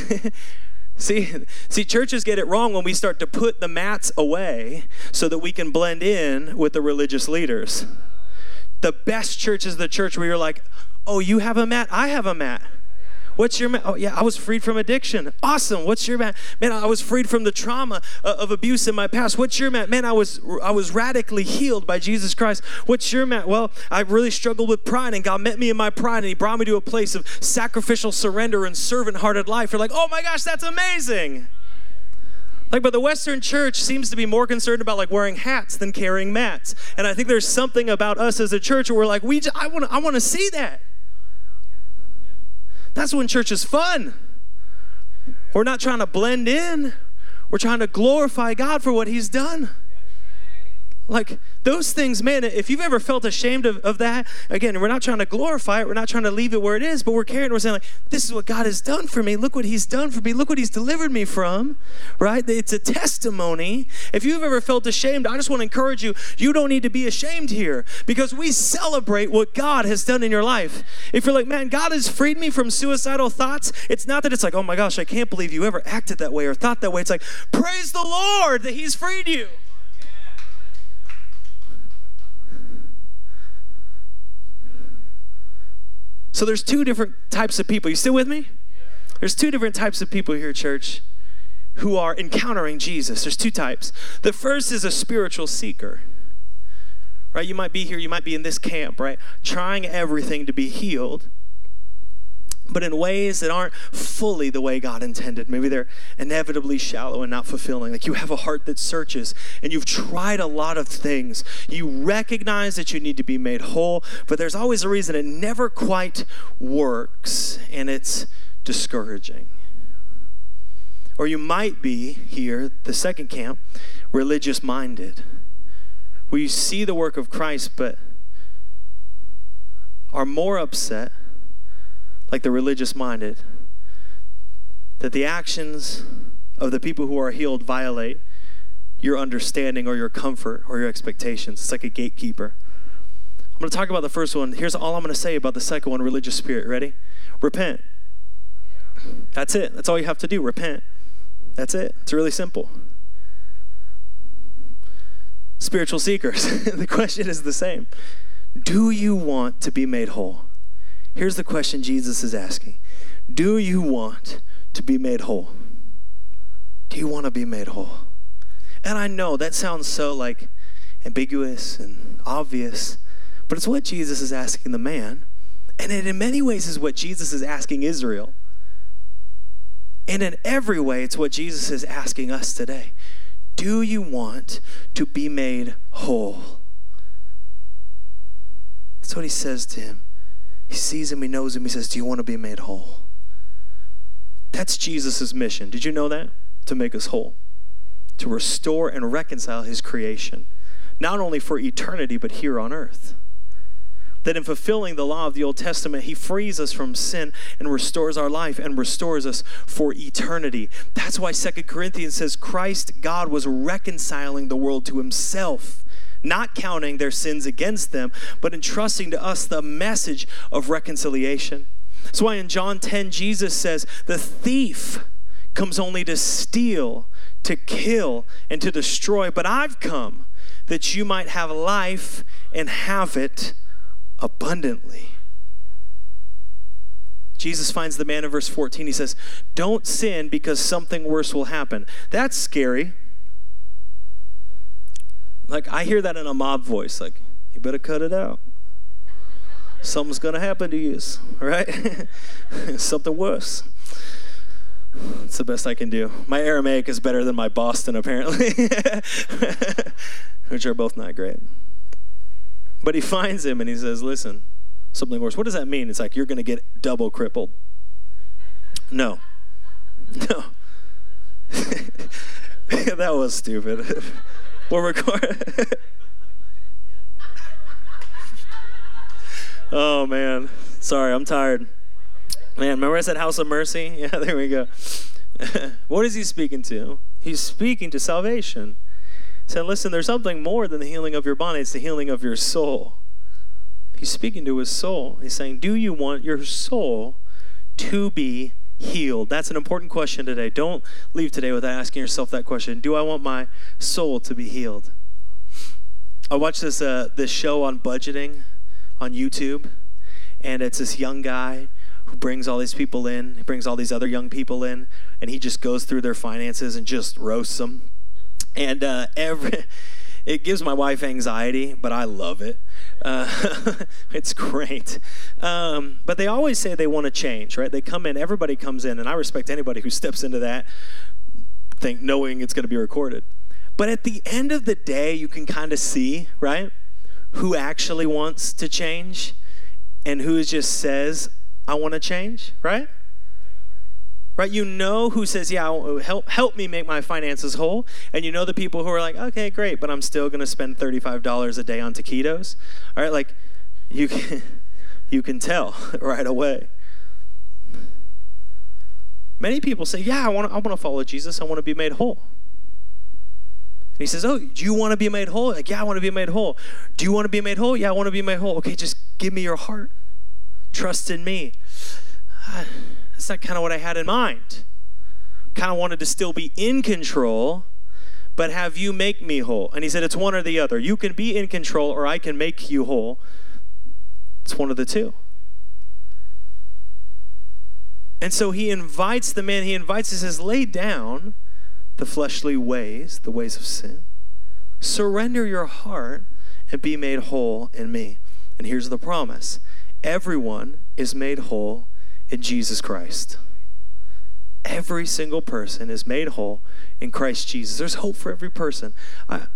see, see, churches get it wrong when we start to put the mats away so that we can blend in with the religious leaders. The best church is the church where you're like, oh, you have a mat? I have a mat. What's your, ma- oh yeah, I was freed from addiction. Awesome. What's your, man? Man, I was freed from the trauma uh, of abuse in my past. What's your, man? Man, I was, I was radically healed by Jesus Christ. What's your, man? Well, I really struggled with pride and God met me in my pride and he brought me to a place of sacrificial surrender and servant-hearted life. You're like, oh my gosh, that's amazing. Like, but the Western church seems to be more concerned about like wearing hats than carrying mats. And I think there's something about us as a church where we're like, we, I want I want to see that. That's when church is fun. We're not trying to blend in. We're trying to glorify God for what He's done. Like those things, man, if you've ever felt ashamed of, of that, again, we're not trying to glorify it, we're not trying to leave it where it is, but we're carrying, we're saying, like, this is what God has done for me. Look what He's done for me. Look what He's delivered me from, right? It's a testimony. If you've ever felt ashamed, I just want to encourage you, you don't need to be ashamed here because we celebrate what God has done in your life. If you're like, man, God has freed me from suicidal thoughts, it's not that it's like, oh my gosh, I can't believe you ever acted that way or thought that way. It's like, praise the Lord that He's freed you. So there's two different types of people. You still with me? There's two different types of people here, church, who are encountering Jesus. There's two types. The first is a spiritual seeker. Right? You might be here, you might be in this camp, right? Trying everything to be healed but in ways that aren't fully the way God intended. Maybe they're inevitably shallow and not fulfilling. Like you have a heart that searches and you've tried a lot of things. You recognize that you need to be made whole, but there's always a reason it never quite works and it's discouraging. Or you might be here, the second camp, religious minded, where you see the work of Christ but are more upset like the religious minded, that the actions of the people who are healed violate your understanding or your comfort or your expectations. It's like a gatekeeper. I'm going to talk about the first one. Here's all I'm going to say about the second one religious spirit. Ready? Repent. That's it. That's all you have to do. Repent. That's it. It's really simple. Spiritual seekers. the question is the same Do you want to be made whole? Here's the question Jesus is asking Do you want to be made whole? Do you want to be made whole? And I know that sounds so like ambiguous and obvious, but it's what Jesus is asking the man. And it in many ways is what Jesus is asking Israel. And in every way, it's what Jesus is asking us today. Do you want to be made whole? That's what he says to him. He sees him, he knows him, he says, Do you want to be made whole? That's Jesus' mission. Did you know that? To make us whole, to restore and reconcile his creation, not only for eternity, but here on earth. That in fulfilling the law of the Old Testament, he frees us from sin and restores our life and restores us for eternity. That's why Second Corinthians says Christ, God, was reconciling the world to himself not counting their sins against them, but entrusting to us the message of reconciliation. That's why in John 10, Jesus says, The thief comes only to steal, to kill, and to destroy, but I've come that you might have life and have it abundantly. Jesus finds the man in verse 14. He says, Don't sin because something worse will happen. That's scary. Like I hear that in a mob voice, like, you better cut it out. Something's gonna happen to you, right? Something worse. It's the best I can do. My Aramaic is better than my Boston, apparently, which are both not great. But he finds him and he says, Listen, something worse. What does that mean? It's like you're going to get double crippled. No. No. that was stupid. We're recording. oh man, sorry, I'm tired. Man, remember I said House of Mercy? Yeah, there we go. what is he speaking to? He's speaking to salvation. He said, listen, there's something more than the healing of your body, it's the healing of your soul. He's speaking to his soul. He's saying, Do you want your soul to be healed? That's an important question today. Don't leave today without asking yourself that question. Do I want my soul to be healed? I watched this uh, this show on budgeting on YouTube, and it's this young guy who brings all these people in, he brings all these other young people in, and he just goes through their finances and just roasts them. And uh, every it gives my wife anxiety, but I love it. Uh, it's great. Um, but they always say they want to change, right? They come in, everybody comes in, and I respect anybody who steps into that, think knowing it's going to be recorded. But at the end of the day, you can kind of see, right, who actually wants to change and who just says, I want to change, right? Right? You know who says, "Yeah, help help me make my finances whole," and you know the people who are like, "Okay, great, but I'm still going to spend thirty-five dollars a day on taquitos." All right, like you can you can tell right away. Many people say, "Yeah, I want I want to follow Jesus. I want to be made whole." And he says, "Oh, do you want to be made whole?" Like, "Yeah, I want to be made whole." Do you want to be made whole? Yeah, I want to be made whole. Okay, just give me your heart. Trust in me. That's not kind of what I had in mind. Kind of wanted to still be in control, but have you make me whole. And he said, It's one or the other. You can be in control, or I can make you whole. It's one of the two. And so he invites the man, he invites, he says, Lay down the fleshly ways, the ways of sin. Surrender your heart and be made whole in me. And here's the promise everyone is made whole in Jesus Christ. Every single person is made whole in Christ Jesus. There's hope for every person. I,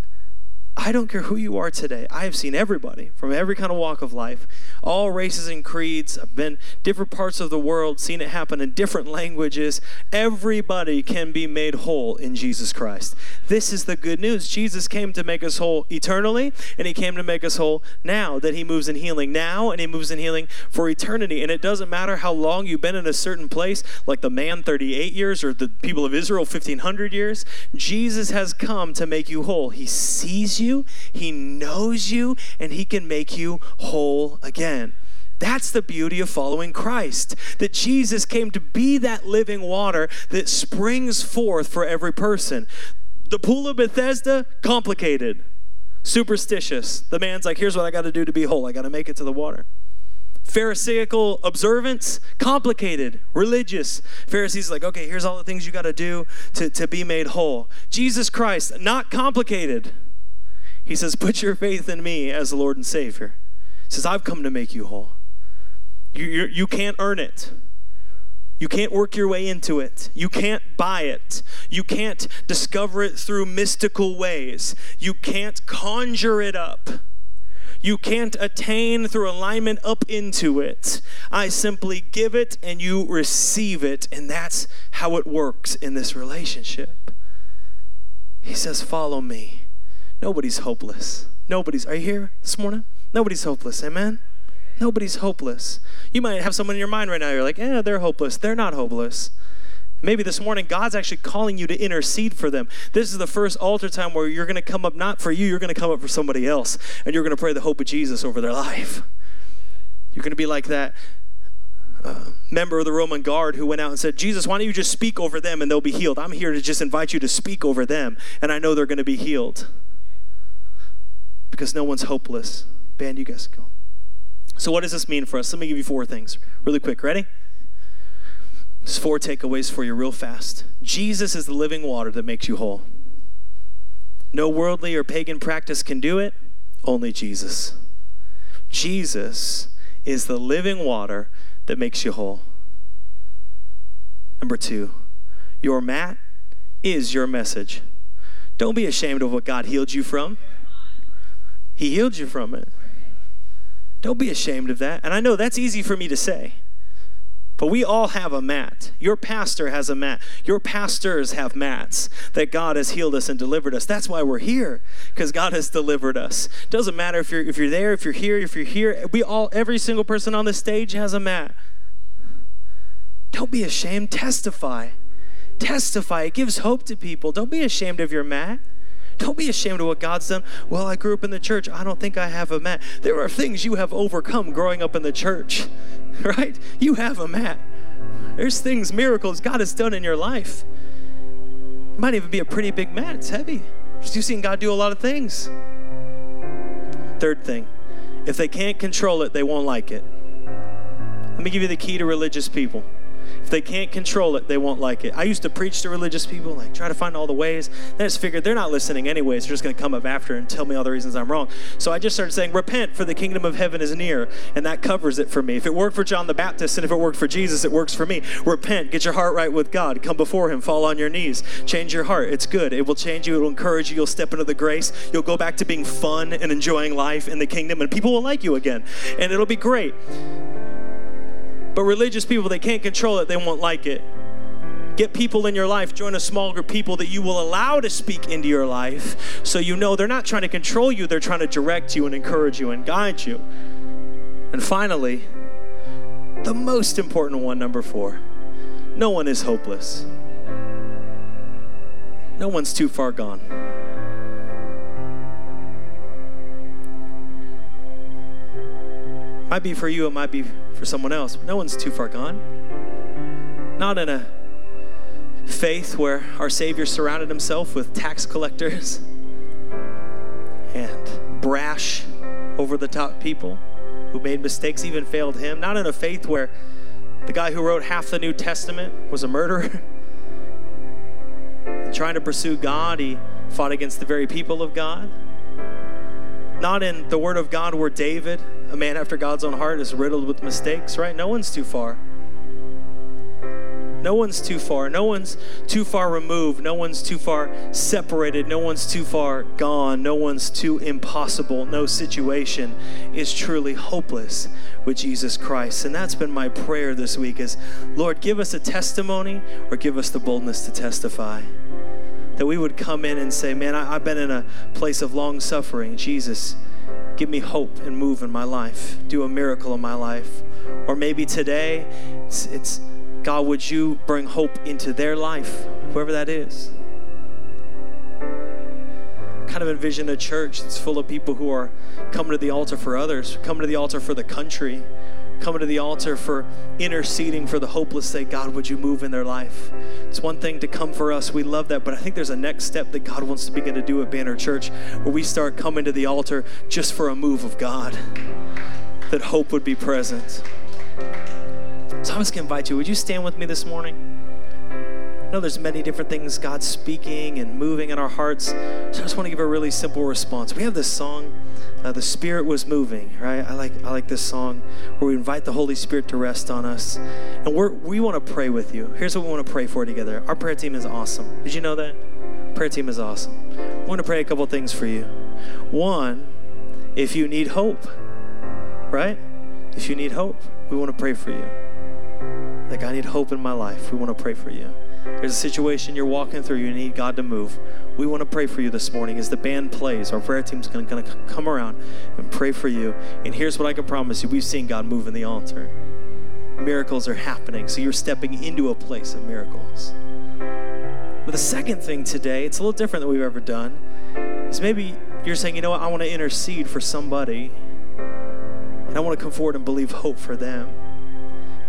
I don't care who you are today. I have seen everybody from every kind of walk of life, all races and creeds. I've been different parts of the world, seen it happen in different languages. Everybody can be made whole in Jesus Christ. This is the good news. Jesus came to make us whole eternally, and he came to make us whole now that he moves in healing now and he moves in healing for eternity. And it doesn't matter how long you've been in a certain place, like the man 38 years or the people of Israel 1500 years. Jesus has come to make you whole. He sees you you, He knows you, and He can make you whole again. That's the beauty of following Christ. That Jesus came to be that living water that springs forth for every person. The pool of Bethesda, complicated, superstitious. The man's like, here's what I got to do to be whole. I got to make it to the water. Pharisaical observance, complicated, religious. Pharisees like, okay, here's all the things you got to do to, to be made whole. Jesus Christ, not complicated. He says, Put your faith in me as the Lord and Savior. He says, I've come to make you whole. You, you, you can't earn it. You can't work your way into it. You can't buy it. You can't discover it through mystical ways. You can't conjure it up. You can't attain through alignment up into it. I simply give it and you receive it, and that's how it works in this relationship. He says, Follow me. Nobody's hopeless. Nobody's. Are you here this morning? Nobody's hopeless. Amen? Nobody's hopeless. You might have someone in your mind right now, you're like, yeah, they're hopeless. They're not hopeless. Maybe this morning God's actually calling you to intercede for them. This is the first altar time where you're going to come up not for you, you're going to come up for somebody else, and you're going to pray the hope of Jesus over their life. You're going to be like that uh, member of the Roman guard who went out and said, Jesus, why don't you just speak over them and they'll be healed? I'm here to just invite you to speak over them, and I know they're going to be healed because no one's hopeless. Band, you guys go. So, what does this mean for us? Let me give you four things really quick. Ready? There's four takeaways for you, real fast. Jesus is the living water that makes you whole. No worldly or pagan practice can do it, only Jesus. Jesus is the living water that makes you whole. Number two, your mat is your message. Don't be ashamed of what God healed you from. He healed you from it. Don't be ashamed of that. And I know that's easy for me to say. But we all have a mat. Your pastor has a mat. Your pastors have mats that God has healed us and delivered us. That's why we're here, because God has delivered us. Doesn't matter if you're if you're there, if you're here, if you're here. We all, every single person on the stage has a mat. Don't be ashamed. Testify. Testify. It gives hope to people. Don't be ashamed of your mat. Don't be ashamed of what God's done. Well, I grew up in the church. I don't think I have a mat. There are things you have overcome growing up in the church, right? You have a mat. There's things, miracles God has done in your life. It might even be a pretty big mat. It's heavy. You've seen God do a lot of things. Third thing, if they can't control it, they won't like it. Let me give you the key to religious people. If they can't control it, they won't like it. I used to preach to religious people, like try to find all the ways. Then I just figured they're not listening anyways. They're just going to come up after and tell me all the reasons I'm wrong. So I just started saying, Repent, for the kingdom of heaven is near. And that covers it for me. If it worked for John the Baptist and if it worked for Jesus, it works for me. Repent, get your heart right with God. Come before Him, fall on your knees, change your heart. It's good. It will change you, it will encourage you. You'll step into the grace. You'll go back to being fun and enjoying life in the kingdom, and people will like you again. And it'll be great. But religious people, they can't control it, they won't like it. Get people in your life, join a small group people that you will allow to speak into your life so you know they're not trying to control you, they're trying to direct you and encourage you and guide you. And finally, the most important one, number four no one is hopeless. No one's too far gone. Might be for you, it might be for someone else, no one's too far gone. Not in a faith where our Savior surrounded himself with tax collectors and brash, over the top people who made mistakes, even failed him. Not in a faith where the guy who wrote half the New Testament was a murderer. trying to pursue God, he fought against the very people of God. Not in the Word of God where David, a man after God's own heart, is riddled with mistakes, right? No one's too far. No one's too far. No one's too far removed. No one's too far separated. No one's too far gone. No one's too impossible. No situation is truly hopeless with Jesus Christ. And that's been my prayer this week is, Lord, give us a testimony or give us the boldness to testify that we would come in and say, Man, I, have been in a place of long suffering. Jesus, give me hope and move in my life. Do a miracle in my life. Or maybe today, it's, it's God, would you bring hope into their life, whoever that is? kind of envision a church that's full of people who are coming to the altar for others, coming to the altar for the country, coming to the altar for interceding for the hopeless, say, God, would you move in their life? It's one thing to come for us. We love that. But I think there's a next step that God wants to begin to do at Banner Church where we start coming to the altar just for a move of God, that hope would be present. So I'm just going to invite you. Would you stand with me this morning? I know there's many different things God's speaking and moving in our hearts. So I just want to give a really simple response. We have this song uh, the Spirit was moving, right? I like I like this song where we invite the Holy Spirit to rest on us, and we we want to pray with you. Here's what we want to pray for together. Our prayer team is awesome. Did you know that? Prayer team is awesome. We want to pray a couple things for you. One, if you need hope, right? If you need hope, we want to pray for you. Like I need hope in my life. We want to pray for you. There's a situation you're walking through, you need God to move. We want to pray for you this morning as the band plays. Our prayer team's going to come around and pray for you. And here's what I can promise you we've seen God move in the altar. Miracles are happening, so you're stepping into a place of miracles. But the second thing today, it's a little different than we've ever done, is maybe you're saying, you know what, I want to intercede for somebody, and I want to come forward and believe hope for them.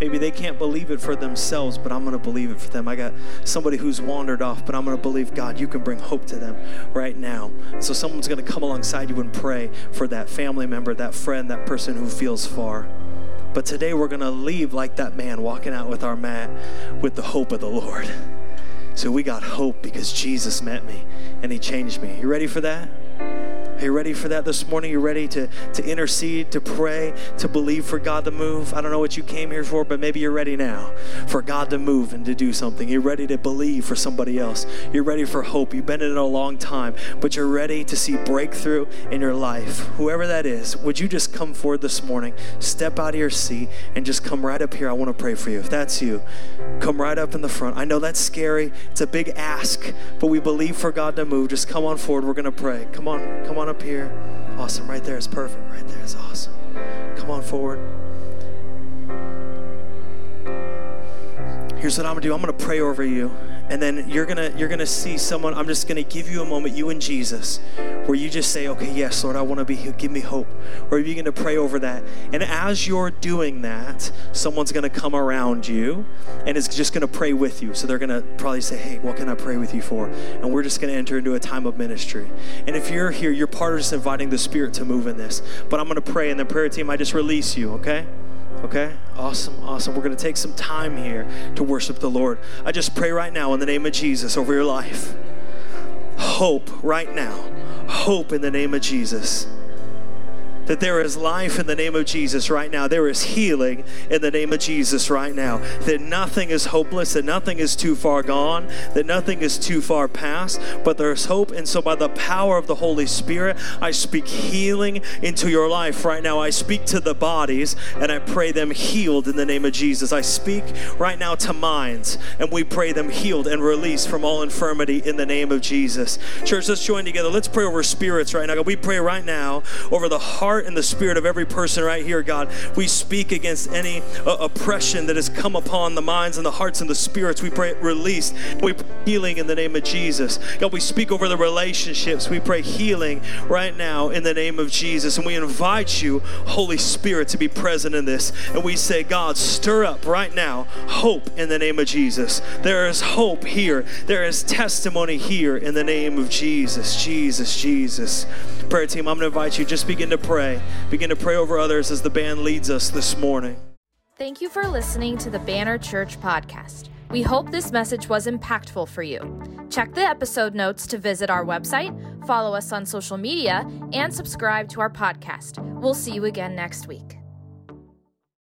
Maybe they can't believe it for themselves, but I'm going to believe it for them. I got somebody who's wandered off, but I'm going to believe, God, you can bring hope to them right now. So someone's going to come alongside you and pray for that family member, that friend, that person who feels far. But today we're going to leave like that man walking out with our mat with the hope of the Lord. So we got hope because Jesus met me and he changed me. You ready for that? Are you ready for that this morning? Are You ready to, to intercede, to pray, to believe for God to move? I don't know what you came here for, but maybe you're ready now for God to move and to do something. You're ready to believe for somebody else. You're ready for hope. You've been in it a long time, but you're ready to see breakthrough in your life. Whoever that is, would you just come forward this morning, step out of your seat, and just come right up here? I want to pray for you. If that's you, come right up in the front. I know that's scary. It's a big ask, but we believe for God to move. Just come on forward. We're going to pray. Come on, come on up here. Awesome. Right there is perfect. Right there is awesome. Come on forward. Here's what I'm gonna do. I'm gonna pray over you and then you're gonna you're gonna see someone i'm just gonna give you a moment you and jesus where you just say okay yes lord i want to be here. Give me hope. Or you're gonna pray over that. And as you're doing that someone's gonna come around you and is just gonna pray with you. So they're gonna probably say hey what can i pray with you for? And we're just gonna enter into a time of ministry. And if you're here you're part of just inviting the spirit to move in this. But i'm gonna pray and the prayer team i just release you okay Okay? Awesome, awesome. We're going to take some time here to worship the Lord. I just pray right now in the name of Jesus over your life. Hope right now. Hope in the name of Jesus that there is life in the name of Jesus right now. There is healing in the name of Jesus right now. That nothing is hopeless, that nothing is too far gone, that nothing is too far past, but there's hope. And so, by the power of the Holy Spirit, I speak healing into your life right now. I speak to the bodies and I pray them healed in the name of Jesus. I speak right now to minds and we pray them healed and released from all infirmity in the name of Jesus. Church, let's join together. Let's pray over spirits right now. We pray right now over the heart heart and the spirit of every person right here, God. We speak against any uh, oppression that has come upon the minds and the hearts and the spirits. We pray release. We pray healing in the name of Jesus. God, we speak over the relationships. We pray healing right now in the name of Jesus. And we invite you, Holy Spirit, to be present in this. And we say, God, stir up right now hope in the name of Jesus. There is hope here. There is testimony here in the name of Jesus. Jesus, Jesus. Prayer team, I'm going to invite you, just begin to pray. Begin to pray over others as the band leads us this morning. Thank you for listening to the Banner Church podcast. We hope this message was impactful for you. Check the episode notes to visit our website, follow us on social media, and subscribe to our podcast. We'll see you again next week.